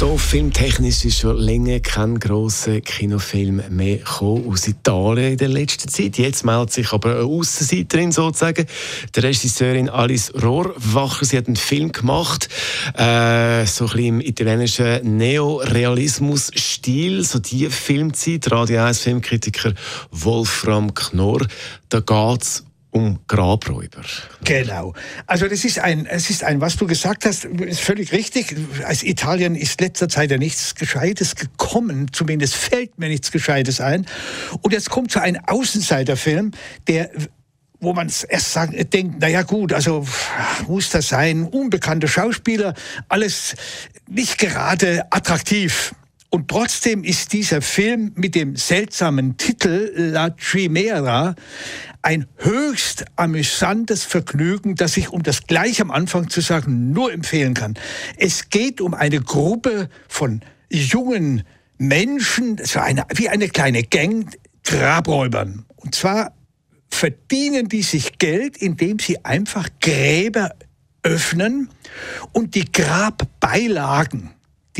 So filmtechnisch ist schon länger kein grosser Kinofilm mehr aus Italien in der letzten Zeit. Jetzt meldet sich aber eine Aussenseiterin sozusagen, die Regisseurin Alice Rohrwacher. Sie hat einen Film gemacht, äh, so ein bisschen im italienischen Neorealismus-Stil, so die Filmzeit. Radio 1 Filmkritiker Wolfram Knorr. Da geht es um Grabräuber. Genau. Also das ist ein, es ist ein, was du gesagt hast, ist völlig richtig. Als Italien ist letzter Zeit ja nichts Gescheites gekommen. Zumindest fällt mir nichts Gescheites ein. Und jetzt kommt so ein Außenseiterfilm, der wo man erst sagen, denkt, naja gut, also muss das sein, unbekannte Schauspieler, alles nicht gerade attraktiv. Und trotzdem ist dieser Film mit dem seltsamen Titel La Chimera ein höchst amüsantes Vergnügen, das ich, um das gleich am Anfang zu sagen, nur empfehlen kann. Es geht um eine Gruppe von jungen Menschen, so eine, wie eine kleine Gang, Grabräubern. Und zwar verdienen die sich Geld, indem sie einfach Gräber öffnen und die Grabbeilagen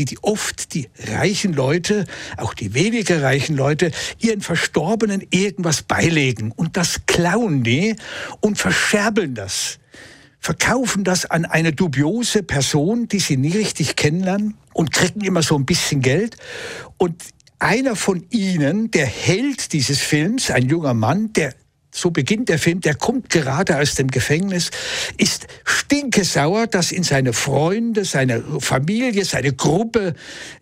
die, die oft die reichen Leute, auch die weniger reichen Leute, ihren Verstorbenen irgendwas beilegen. Und das klauen die und verscherbeln das. Verkaufen das an eine dubiose Person, die sie nie richtig kennenlernen und kriegen immer so ein bisschen Geld. Und einer von ihnen, der Held dieses Films, ein junger Mann, der so beginnt der Film, der kommt gerade aus dem Gefängnis, ist stinkesauer, dass ihn seine Freunde, seine Familie, seine Gruppe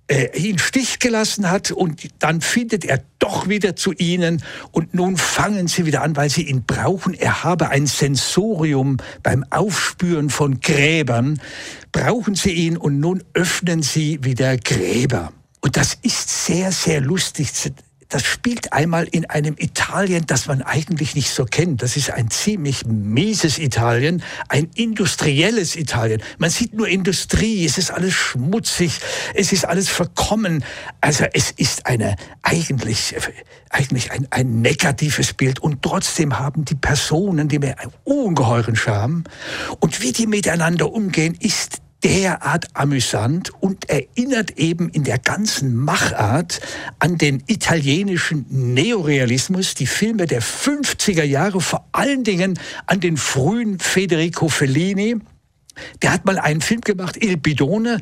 äh, ihn Stich gelassen hat und dann findet er doch wieder zu ihnen und nun fangen sie wieder an, weil sie ihn brauchen. Er habe ein Sensorium beim Aufspüren von Gräbern, brauchen sie ihn und nun öffnen sie wieder Gräber. Und das ist sehr, sehr lustig das spielt einmal in einem Italien, das man eigentlich nicht so kennt. Das ist ein ziemlich mieses Italien, ein industrielles Italien. Man sieht nur Industrie, es ist alles schmutzig, es ist alles verkommen. Also es ist eine eigentlich, eigentlich ein, ein negatives Bild und trotzdem haben die Personen, die mir einen ungeheuren Charme und wie die miteinander umgehen, ist derart amüsant und erinnert eben in der ganzen Machart an den italienischen Neorealismus, die Filme der 50er Jahre, vor allen Dingen an den frühen Federico Fellini. Der hat mal einen Film gemacht, Il Bidone.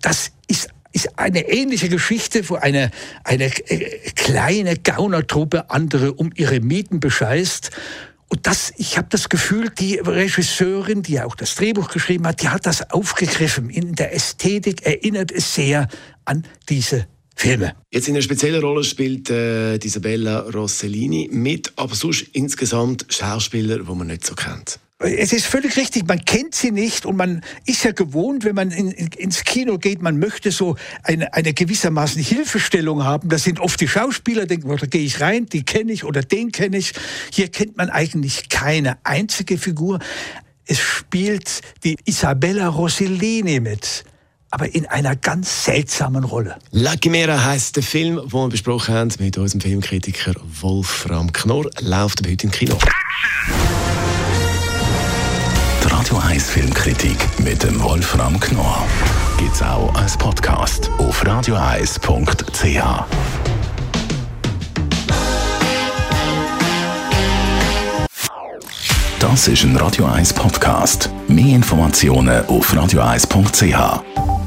Das ist ist eine ähnliche Geschichte, wo eine, eine äh, kleine Gaunertruppe andere um ihre Mieten bescheißt. Und das, ich habe das Gefühl, die Regisseurin, die ja auch das Drehbuch geschrieben hat, die hat das aufgegriffen. In der Ästhetik erinnert es sehr an diese Filme. Jetzt in einer speziellen Rolle spielt äh, Isabella Rossellini mit, aber sonst insgesamt Schauspieler, die man nicht so kennt. Es ist völlig richtig, man kennt sie nicht und man ist ja gewohnt, wenn man in, in, ins Kino geht, man möchte so eine, eine gewissermaßen Hilfestellung haben. Das sind oft die Schauspieler, denken, da gehe ich rein, die kenne ich oder den kenne ich. Hier kennt man eigentlich keine einzige Figur. Es spielt die Isabella Rossellini mit aber in einer ganz seltsamen Rolle. La Chimera heisst der Film, den wir besprochen haben mit unserem Filmkritiker Wolfram Knorr, läuft heute im Kino. Radio 1 Filmkritik mit dem Wolfram Knorr gibt's auch als Podcast auf radioeis.ch. Das ist ein Radio 1 Podcast. Mehr Informationen auf radioeis.ch.